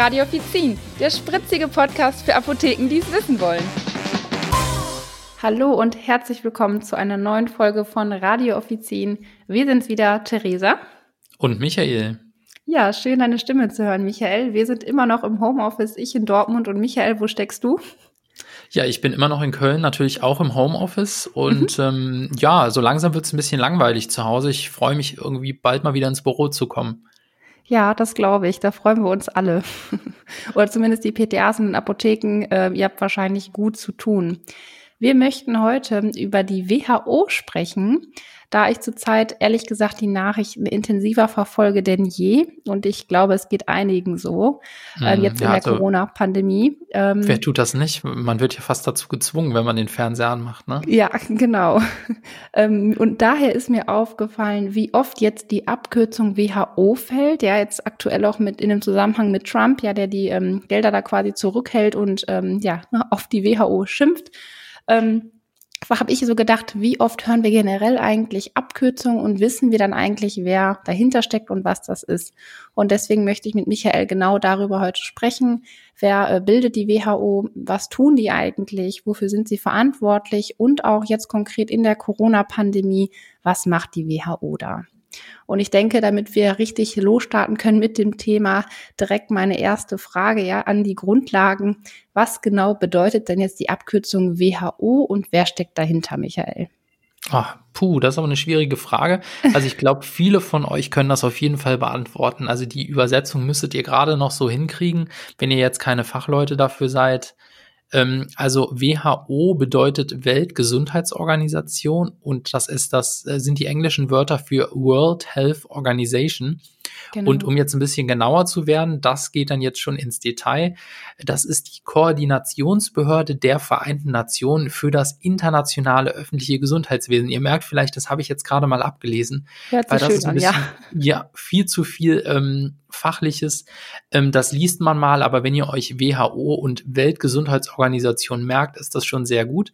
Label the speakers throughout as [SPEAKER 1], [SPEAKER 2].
[SPEAKER 1] Radio Offizin, der spritzige Podcast für Apotheken, die es wissen wollen. Hallo und herzlich willkommen zu einer neuen Folge von Radio Offizin. Wir sind wieder Theresa.
[SPEAKER 2] Und Michael.
[SPEAKER 1] Ja, schön deine Stimme zu hören, Michael. Wir sind immer noch im Homeoffice, ich in Dortmund und Michael, wo steckst du?
[SPEAKER 2] Ja, ich bin immer noch in Köln, natürlich auch im Homeoffice. Und mhm. ähm, ja, so langsam wird es ein bisschen langweilig zu Hause. Ich freue mich irgendwie bald mal wieder ins Büro zu kommen.
[SPEAKER 1] Ja, das glaube ich. Da freuen wir uns alle. Oder zumindest die PTAs und den Apotheken. Äh, ihr habt wahrscheinlich gut zu tun. Wir möchten heute über die WHO sprechen da ich zurzeit ehrlich gesagt die Nachrichten intensiver verfolge denn je. Und ich glaube, es geht einigen so, äh, jetzt ja, in der also, Corona-Pandemie.
[SPEAKER 2] Ähm, wer tut das nicht? Man wird ja fast dazu gezwungen, wenn man den Fernseher anmacht, ne?
[SPEAKER 1] Ja, genau. ähm, und daher ist mir aufgefallen, wie oft jetzt die Abkürzung WHO fällt, ja, jetzt aktuell auch mit in dem Zusammenhang mit Trump, ja, der die ähm, Gelder da quasi zurückhält und ähm, ja, auf die WHO schimpft. Ähm, habe ich so gedacht, wie oft hören wir generell eigentlich Abkürzungen und wissen wir dann eigentlich, wer dahinter steckt und was das ist. Und deswegen möchte ich mit Michael genau darüber heute sprechen. Wer äh, bildet die WHO? Was tun die eigentlich? Wofür sind sie verantwortlich? Und auch jetzt konkret in der Corona-Pandemie, was macht die WHO da? Und ich denke, damit wir richtig losstarten können mit dem Thema, direkt meine erste Frage ja an die Grundlagen. Was genau bedeutet denn jetzt die Abkürzung WHO und wer steckt dahinter, Michael?
[SPEAKER 2] Ach, puh, das ist aber eine schwierige Frage. Also ich glaube, viele von euch können das auf jeden Fall beantworten. Also die Übersetzung müsstet ihr gerade noch so hinkriegen, wenn ihr jetzt keine Fachleute dafür seid. Ähm, also WHO bedeutet Weltgesundheitsorganisation und das ist das äh, sind die englischen Wörter für World Health Organization. Genau. Und um jetzt ein bisschen genauer zu werden, das geht dann jetzt schon ins Detail. Das ist die Koordinationsbehörde der Vereinten Nationen für das internationale öffentliche Gesundheitswesen. Ihr merkt vielleicht, das habe ich jetzt gerade mal abgelesen,
[SPEAKER 1] Hört weil das ist ein bisschen, an,
[SPEAKER 2] ja. ja. viel zu viel ähm, Fachliches. Ähm, das liest man mal, aber wenn ihr euch WHO und Weltgesundheitsorganisation merkt, ist das schon sehr gut.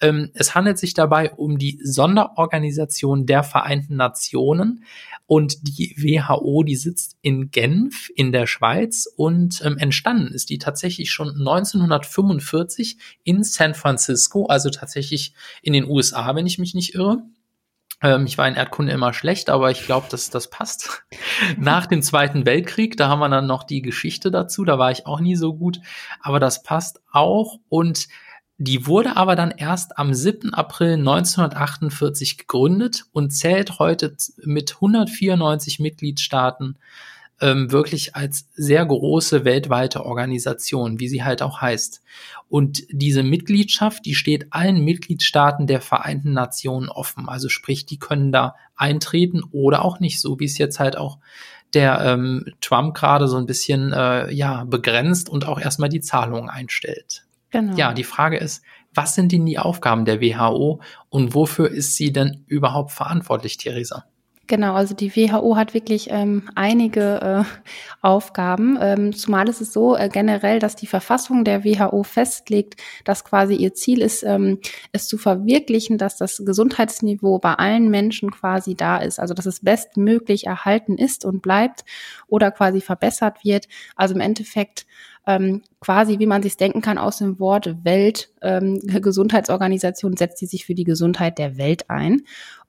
[SPEAKER 2] Ähm, es handelt sich dabei um die Sonderorganisation der Vereinten Nationen und die WHO, die sitzt in Genf in der Schweiz und ähm, entstanden ist die tatsächlich schon 1945 in San Francisco, also tatsächlich in den USA, wenn ich mich nicht irre. Ähm, ich war in Erdkunde immer schlecht, aber ich glaube, dass das passt. Nach dem Zweiten Weltkrieg, da haben wir dann noch die Geschichte dazu, da war ich auch nie so gut, aber das passt auch und die wurde aber dann erst am 7. April 1948 gegründet und zählt heute mit 194 Mitgliedstaaten ähm, wirklich als sehr große weltweite Organisation, wie sie halt auch heißt. Und diese Mitgliedschaft, die steht allen Mitgliedstaaten der Vereinten Nationen offen. Also sprich, die können da eintreten oder auch nicht, so wie es jetzt halt auch der ähm, Trump gerade so ein bisschen äh, ja begrenzt und auch erstmal die Zahlungen einstellt. Genau. Ja, die Frage ist, was sind denn die Aufgaben der WHO und wofür ist sie denn überhaupt verantwortlich, Theresa?
[SPEAKER 1] Genau, also die WHO hat wirklich ähm, einige äh, Aufgaben. Ähm, zumal ist es so äh, generell, dass die Verfassung der WHO festlegt, dass quasi ihr Ziel ist, ähm, es zu verwirklichen, dass das Gesundheitsniveau bei allen Menschen quasi da ist. Also dass es bestmöglich erhalten ist und bleibt oder quasi verbessert wird. Also im Endeffekt ähm, quasi, wie man sich denken kann, aus dem Wort Welt, ähm, Gesundheitsorganisation setzt sie sich für die Gesundheit der Welt ein.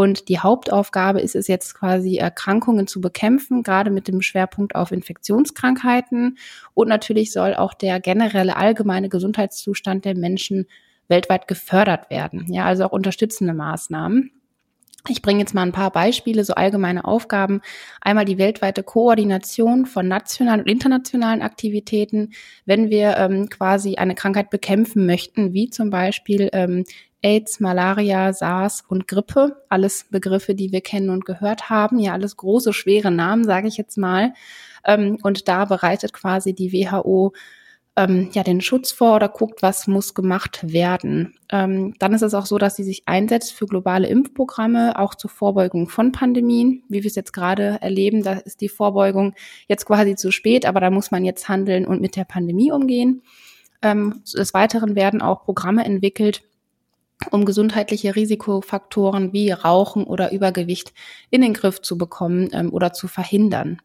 [SPEAKER 1] Und die Hauptaufgabe ist es jetzt quasi, Erkrankungen zu bekämpfen, gerade mit dem Schwerpunkt auf Infektionskrankheiten. Und natürlich soll auch der generelle allgemeine Gesundheitszustand der Menschen weltweit gefördert werden. Ja, also auch unterstützende Maßnahmen. Ich bringe jetzt mal ein paar Beispiele, so allgemeine Aufgaben. Einmal die weltweite Koordination von nationalen und internationalen Aktivitäten, wenn wir ähm, quasi eine Krankheit bekämpfen möchten, wie zum Beispiel ähm, AIDS, Malaria, SARS und Grippe. Alles Begriffe, die wir kennen und gehört haben. Ja, alles große, schwere Namen, sage ich jetzt mal. Ähm, und da bereitet quasi die WHO ähm, ja den Schutz vor oder guckt, was muss gemacht werden. Ähm, dann ist es auch so, dass sie sich einsetzt für globale Impfprogramme, auch zur Vorbeugung von Pandemien. Wie wir es jetzt gerade erleben, da ist die Vorbeugung jetzt quasi zu spät, aber da muss man jetzt handeln und mit der Pandemie umgehen. Des Weiteren werden auch Programme entwickelt, um gesundheitliche Risikofaktoren wie Rauchen oder Übergewicht in den Griff zu bekommen ähm, oder zu verhindern.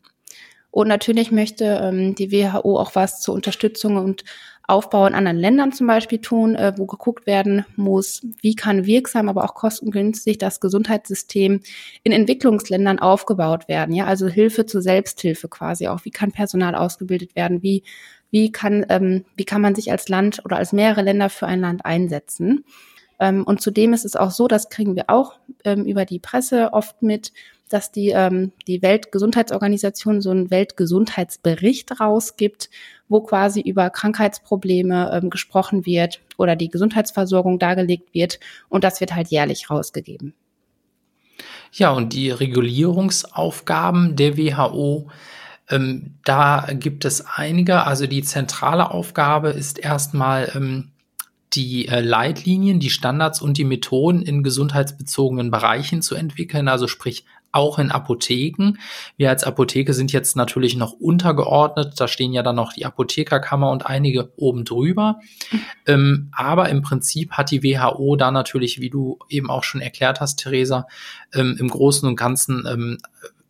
[SPEAKER 1] Und natürlich möchte ähm, die WHO auch was zur Unterstützung und Aufbau in anderen Ländern zum Beispiel tun, äh, wo geguckt werden muss, wie kann wirksam, aber auch kostengünstig das Gesundheitssystem in Entwicklungsländern aufgebaut werden. Ja, also Hilfe zur Selbsthilfe quasi auch. Wie kann Personal ausgebildet werden? Wie wie kann ähm, wie kann man sich als Land oder als mehrere Länder für ein Land einsetzen? Ähm, und zudem ist es auch so, das kriegen wir auch ähm, über die Presse oft mit, dass die, ähm, die Weltgesundheitsorganisation so einen Weltgesundheitsbericht rausgibt, wo quasi über Krankheitsprobleme ähm, gesprochen wird oder die Gesundheitsversorgung dargelegt wird. Und das wird halt jährlich rausgegeben.
[SPEAKER 2] Ja, und die Regulierungsaufgaben der WHO, ähm, da gibt es einige. Also die zentrale Aufgabe ist erstmal ähm, die äh, Leitlinien, die Standards und die Methoden in gesundheitsbezogenen Bereichen zu entwickeln, also sprich auch in Apotheken. Wir als Apotheke sind jetzt natürlich noch untergeordnet. Da stehen ja dann noch die Apothekerkammer und einige oben drüber. Mhm. Ähm, aber im Prinzip hat die WHO da natürlich, wie du eben auch schon erklärt hast, Theresa, ähm, im Großen und Ganzen ähm,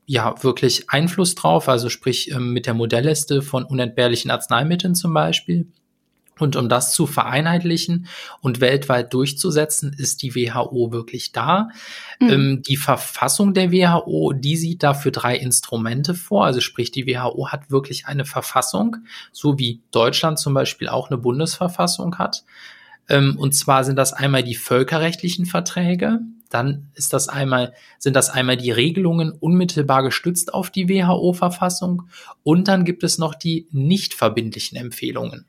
[SPEAKER 2] ja wirklich Einfluss drauf. Also sprich ähm, mit der Modellliste von unentbehrlichen Arzneimitteln zum Beispiel. Und um das zu vereinheitlichen und weltweit durchzusetzen, ist die WHO wirklich da. Mhm. Ähm, die Verfassung der WHO, die sieht dafür drei Instrumente vor. Also sprich, die WHO hat wirklich eine Verfassung, so wie Deutschland zum Beispiel auch eine Bundesverfassung hat. Ähm, und zwar sind das einmal die völkerrechtlichen Verträge, dann ist das einmal, sind das einmal die Regelungen unmittelbar gestützt auf die WHO-Verfassung und dann gibt es noch die nicht verbindlichen Empfehlungen.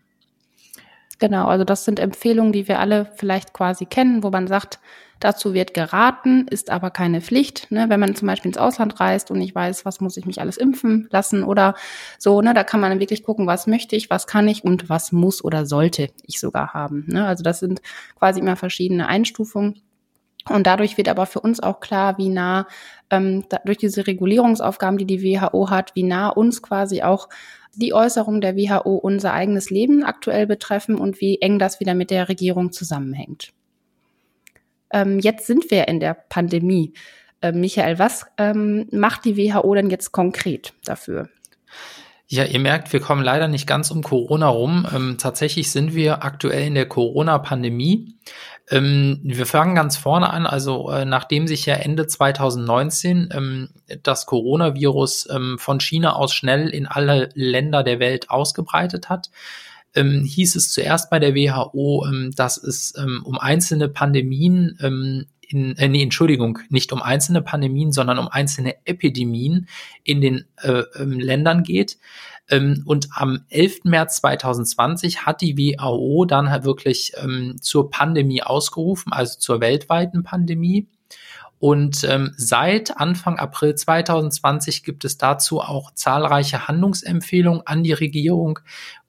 [SPEAKER 1] Genau, also das sind Empfehlungen, die wir alle vielleicht quasi kennen, wo man sagt, dazu wird geraten, ist aber keine Pflicht. Ne? Wenn man zum Beispiel ins Ausland reist und nicht weiß, was muss ich mich alles impfen lassen oder so, ne, da kann man dann wirklich gucken, was möchte ich, was kann ich und was muss oder sollte ich sogar haben. Ne? Also das sind quasi immer verschiedene Einstufungen. Und dadurch wird aber für uns auch klar, wie nah ähm, da, durch diese Regulierungsaufgaben, die die WHO hat, wie nah uns quasi auch die Äußerungen der WHO unser eigenes Leben aktuell betreffen und wie eng das wieder mit der Regierung zusammenhängt. Ähm, jetzt sind wir in der Pandemie. Äh, Michael, was ähm, macht die WHO denn jetzt konkret dafür?
[SPEAKER 2] Ja, ihr merkt, wir kommen leider nicht ganz um Corona rum. Ähm, tatsächlich sind wir aktuell in der Corona-Pandemie. Ähm, wir fangen ganz vorne an. Also äh, nachdem sich ja Ende 2019 ähm, das Coronavirus ähm, von China aus schnell in alle Länder der Welt ausgebreitet hat, ähm, hieß es zuerst bei der WHO, ähm, dass es um einzelne Pandemien in, äh, nee, Entschuldigung, nicht um einzelne Pandemien, sondern um einzelne Epidemien in den äh, ähm, Ländern geht. Ähm, und am 11. März 2020 hat die WHO dann halt wirklich ähm, zur Pandemie ausgerufen, also zur weltweiten Pandemie. Und ähm, seit Anfang April 2020 gibt es dazu auch zahlreiche Handlungsempfehlungen an die Regierung,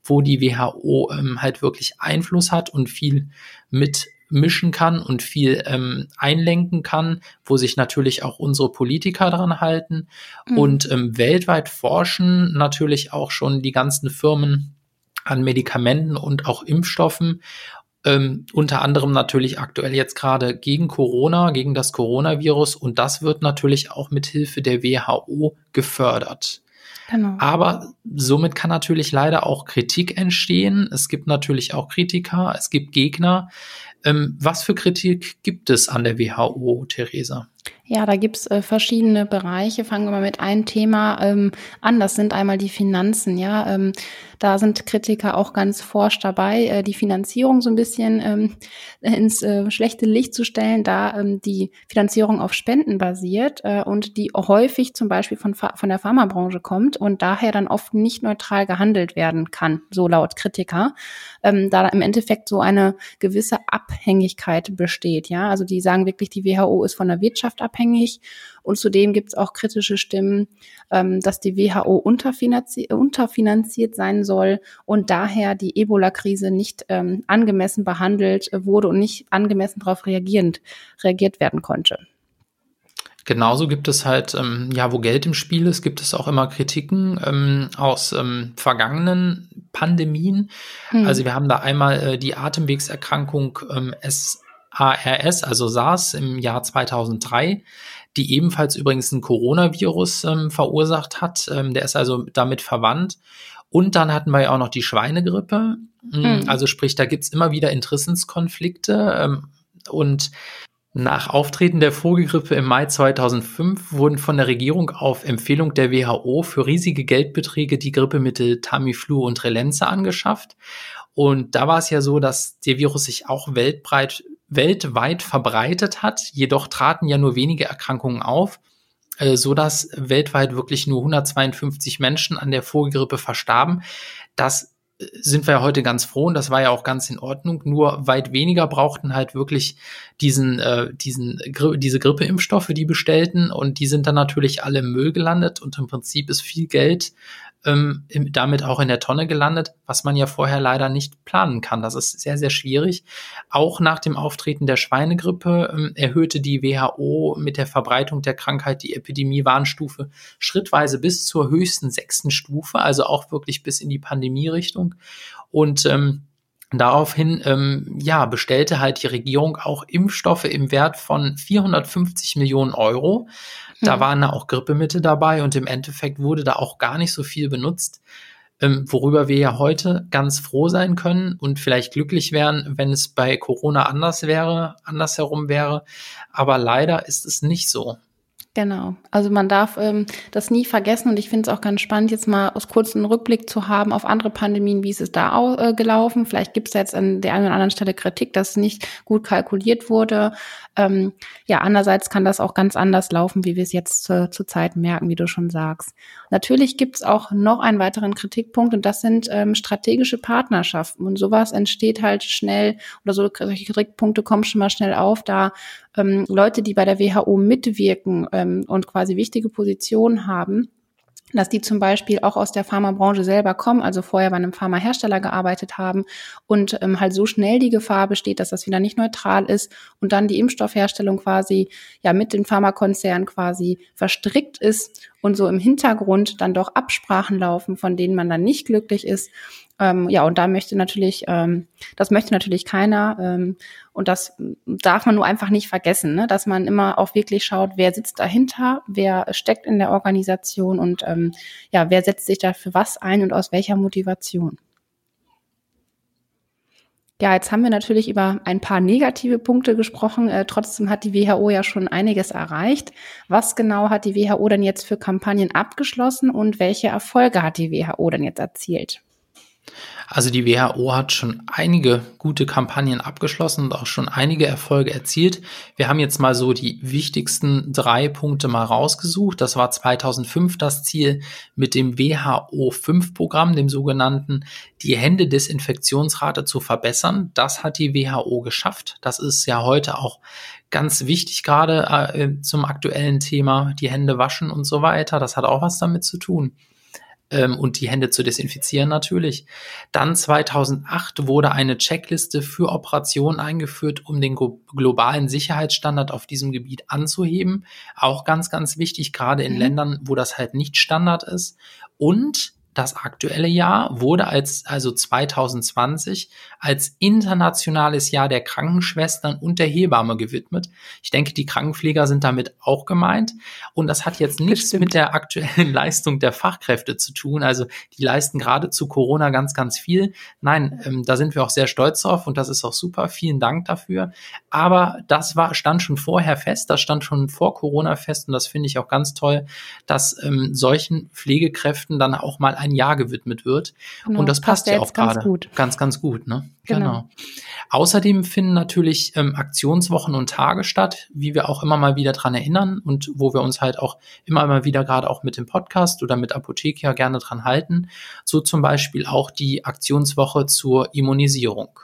[SPEAKER 2] wo die WHO ähm, halt wirklich Einfluss hat und viel mit mischen kann und viel ähm, einlenken kann, wo sich natürlich auch unsere Politiker dran halten. Mhm. Und ähm, weltweit forschen natürlich auch schon die ganzen Firmen an Medikamenten und auch Impfstoffen. Ähm, unter anderem natürlich aktuell jetzt gerade gegen Corona, gegen das Coronavirus. Und das wird natürlich auch mit Hilfe der WHO gefördert. Genau. Aber somit kann natürlich leider auch Kritik entstehen. Es gibt natürlich auch Kritiker, es gibt Gegner. Ähm, was für Kritik gibt es an der WHO, Theresa?
[SPEAKER 1] Ja, da gibt's äh, verschiedene Bereiche. Fangen wir mal mit einem Thema ähm, an. Das sind einmal die Finanzen. Ja, ähm, da sind Kritiker auch ganz forsch dabei, äh, die Finanzierung so ein bisschen ähm, ins äh, schlechte Licht zu stellen, da ähm, die Finanzierung auf Spenden basiert äh, und die häufig zum Beispiel von, von der Pharmabranche kommt und daher dann oft nicht neutral gehandelt werden kann, so laut Kritiker, ähm, da im Endeffekt so eine gewisse Abhängigkeit besteht. Ja, also die sagen wirklich, die WHO ist von der Wirtschaft abhängig und zudem gibt es auch kritische Stimmen, ähm, dass die WHO unterfinanziert, unterfinanziert sein soll und daher die Ebola-Krise nicht ähm, angemessen behandelt wurde und nicht angemessen darauf reagierend reagiert werden konnte.
[SPEAKER 2] Genauso gibt es halt, ähm, ja, wo Geld im Spiel ist, gibt es auch immer Kritiken ähm, aus ähm, vergangenen Pandemien. Hm. Also wir haben da einmal äh, die Atemwegserkrankung ähm, S ARS, also SARS im Jahr 2003, die ebenfalls übrigens ein Coronavirus ähm, verursacht hat. Ähm, der ist also damit verwandt. Und dann hatten wir ja auch noch die Schweinegrippe. Mhm. Also sprich, da gibt's immer wieder Interessenskonflikte. Ähm, und nach Auftreten der Vogelgrippe im Mai 2005 wurden von der Regierung auf Empfehlung der WHO für riesige Geldbeträge die Grippemittel Tamiflu und Relenza angeschafft. Und da war es ja so, dass der Virus sich auch weltbreit, weltweit verbreitet hat. Jedoch traten ja nur wenige Erkrankungen auf, äh, so dass weltweit wirklich nur 152 Menschen an der Vogelgrippe verstarben. Das sind wir ja heute ganz froh und das war ja auch ganz in Ordnung. Nur weit weniger brauchten halt wirklich diesen, äh, diesen, diese Grippeimpfstoffe, die bestellten und die sind dann natürlich alle im Müll gelandet und im Prinzip ist viel Geld ähm, damit auch in der Tonne gelandet, was man ja vorher leider nicht planen kann. Das ist sehr, sehr schwierig. Auch nach dem Auftreten der Schweinegrippe ähm, erhöhte die WHO mit der Verbreitung der Krankheit die Epidemie-Warnstufe schrittweise bis zur höchsten sechsten Stufe, also auch wirklich bis in die Pandemie-Richtung. Und ähm, Daraufhin ähm, ja, bestellte halt die Regierung auch Impfstoffe im Wert von 450 Millionen Euro. Da hm. waren da auch Grippemittel dabei und im Endeffekt wurde da auch gar nicht so viel benutzt, ähm, worüber wir ja heute ganz froh sein können und vielleicht glücklich wären, wenn es bei Corona anders wäre, andersherum wäre. Aber leider ist es nicht so.
[SPEAKER 1] Genau. Also man darf ähm, das nie vergessen und ich finde es auch ganz spannend, jetzt mal aus kurzem Rückblick zu haben auf andere Pandemien, wie ist es da äh, gelaufen. Vielleicht gibt es jetzt an der einen oder anderen Stelle Kritik, dass nicht gut kalkuliert wurde. Ähm, ja, andererseits kann das auch ganz anders laufen, wie wir es jetzt zur, zur Zeit merken, wie du schon sagst. Natürlich gibt es auch noch einen weiteren Kritikpunkt und das sind ähm, strategische Partnerschaften. Und sowas entsteht halt schnell oder so solche Kritikpunkte kommen schon mal schnell auf, da ähm, Leute, die bei der WHO mitwirken ähm, und quasi wichtige Positionen haben, dass die zum Beispiel auch aus der Pharmabranche selber kommen, also vorher bei einem Pharmahersteller gearbeitet haben und ähm, halt so schnell die Gefahr besteht, dass das wieder nicht neutral ist und dann die Impfstoffherstellung quasi ja mit den Pharmakonzernen quasi verstrickt ist und so im Hintergrund dann doch Absprachen laufen, von denen man dann nicht glücklich ist ähm, ja, und da möchte natürlich, ähm, das möchte natürlich keiner. Ähm, und das darf man nur einfach nicht vergessen, ne? dass man immer auch wirklich schaut, wer sitzt dahinter, wer steckt in der Organisation und ähm, ja, wer setzt sich da für was ein und aus welcher Motivation. Ja, jetzt haben wir natürlich über ein paar negative Punkte gesprochen. Äh, trotzdem hat die WHO ja schon einiges erreicht. Was genau hat die WHO denn jetzt für Kampagnen abgeschlossen und welche Erfolge hat die WHO denn jetzt erzielt?
[SPEAKER 2] Also die WHO hat schon einige gute Kampagnen abgeschlossen und auch schon einige Erfolge erzielt. Wir haben jetzt mal so die wichtigsten drei Punkte mal rausgesucht. Das war 2005 das Ziel mit dem WHO 5 Programm, dem sogenannten, die Hände-Desinfektionsrate zu verbessern. Das hat die WHO geschafft. Das ist ja heute auch ganz wichtig gerade äh, zum aktuellen Thema, die Hände waschen und so weiter. Das hat auch was damit zu tun ähm, und die Hände zu desinfizieren natürlich. Dann 2008 wurde eine Checkliste für Operationen eingeführt, um den globalen Sicherheitsstandard auf diesem Gebiet anzuheben. Auch ganz, ganz wichtig, gerade in mhm. Ländern, wo das halt nicht Standard ist. Und das aktuelle Jahr wurde als, also 2020, als internationales Jahr der Krankenschwestern und der Hebamme gewidmet. Ich denke, die Krankenpfleger sind damit auch gemeint. Und das hat jetzt nichts Bestimmt. mit der aktuellen Leistung der Fachkräfte zu tun. Also die leisten gerade zu Corona ganz, ganz viel. Nein, ähm, da sind wir auch sehr stolz drauf und das ist auch super. Vielen Dank dafür. Aber das war, stand schon vorher fest. Das stand schon vor Corona fest und das finde ich auch ganz toll, dass ähm, solchen Pflegekräften dann auch mal ein ein Jahr gewidmet wird. Genau, und das passt, passt ja auch gerade gut. ganz, ganz gut. Ne? Genau. genau. Außerdem finden natürlich ähm, Aktionswochen und Tage statt, wie wir auch immer mal wieder dran erinnern und wo wir uns halt auch immer mal wieder gerade auch mit dem Podcast oder mit Apothekia gerne dran halten. So zum Beispiel auch die Aktionswoche zur Immunisierung.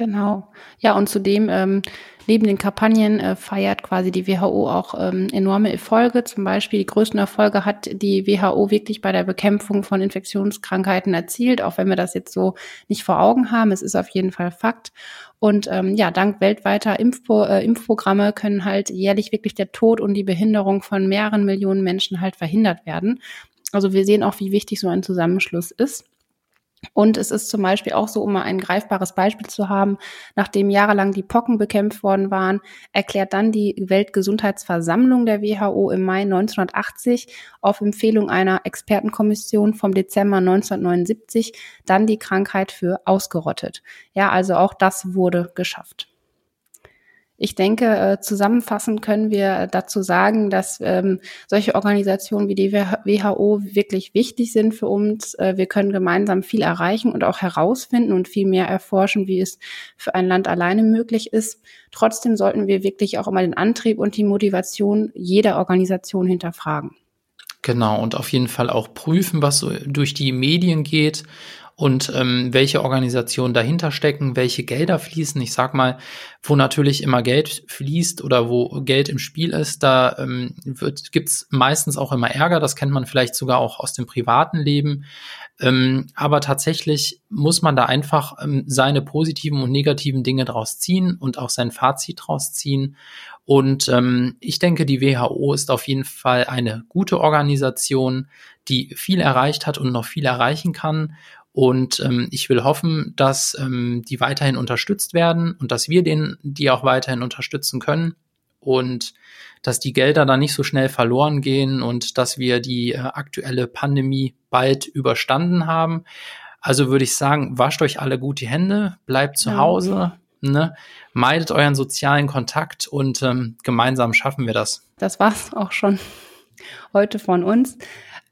[SPEAKER 1] Genau. Ja, und zudem ähm, neben den Kampagnen äh, feiert quasi die WHO auch ähm, enorme Erfolge. Zum Beispiel die größten Erfolge hat die WHO wirklich bei der Bekämpfung von Infektionskrankheiten erzielt, auch wenn wir das jetzt so nicht vor Augen haben. Es ist auf jeden Fall Fakt. Und ähm, ja, dank weltweiter Impfpro äh, Impfprogramme können halt jährlich wirklich der Tod und die Behinderung von mehreren Millionen Menschen halt verhindert werden. Also wir sehen auch, wie wichtig so ein Zusammenschluss ist. Und es ist zum Beispiel auch so, um mal ein greifbares Beispiel zu haben, nachdem jahrelang die Pocken bekämpft worden waren, erklärt dann die Weltgesundheitsversammlung der WHO im Mai 1980 auf Empfehlung einer Expertenkommission vom Dezember 1979 dann die Krankheit für ausgerottet. Ja, also auch das wurde geschafft. Ich denke, äh, zusammenfassend können wir dazu sagen, dass ähm, solche Organisationen wie die WHO wirklich wichtig sind für uns. Äh, wir können gemeinsam viel erreichen und auch herausfinden und viel mehr erforschen, wie es für ein Land alleine möglich ist. Trotzdem sollten wir wirklich auch immer den Antrieb und die Motivation jeder Organisation hinterfragen.
[SPEAKER 2] Genau, und auf jeden Fall auch prüfen, was so durch die Medien geht und ähm, welche Organisationen dahinter stecken, welche Gelder fließen. Ich sag mal, wo natürlich immer Geld fließt oder wo Geld im Spiel ist, da ähm, wird, gibt's meistens auch immer Ärger. Das kennt man vielleicht sogar auch aus dem privaten Leben. Ähm, aber tatsächlich muss man da einfach ähm, seine positiven und negativen Dinge draus ziehen und auch sein Fazit draus ziehen. Und ähm, ich denke, die WHO ist auf jeden Fall eine gute Organisation, die viel erreicht hat und noch viel erreichen kann. Und ähm, ich will hoffen, dass ähm, die weiterhin unterstützt werden und dass wir denen die auch weiterhin unterstützen können und dass die Gelder dann nicht so schnell verloren gehen und dass wir die äh, aktuelle Pandemie bald überstanden haben. Also würde ich sagen, wascht euch alle gut die Hände, bleibt zu ja. Hause, ne? meidet euren sozialen Kontakt und ähm, gemeinsam schaffen wir das.
[SPEAKER 1] Das war's auch schon heute von uns.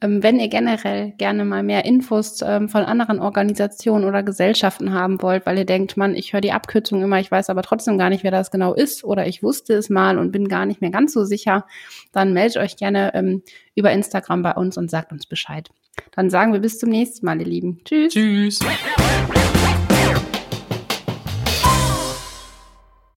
[SPEAKER 1] Ähm, wenn ihr generell gerne mal mehr Infos ähm, von anderen Organisationen oder Gesellschaften haben wollt, weil ihr denkt, Mann, ich höre die Abkürzung immer, ich weiß aber trotzdem gar nicht, wer das genau ist oder ich wusste es mal und bin gar nicht mehr ganz so sicher, dann meldet euch gerne ähm, über Instagram bei uns und sagt uns Bescheid. Dann sagen wir bis zum nächsten Mal, ihr Lieben. Tschüss. Tschüss.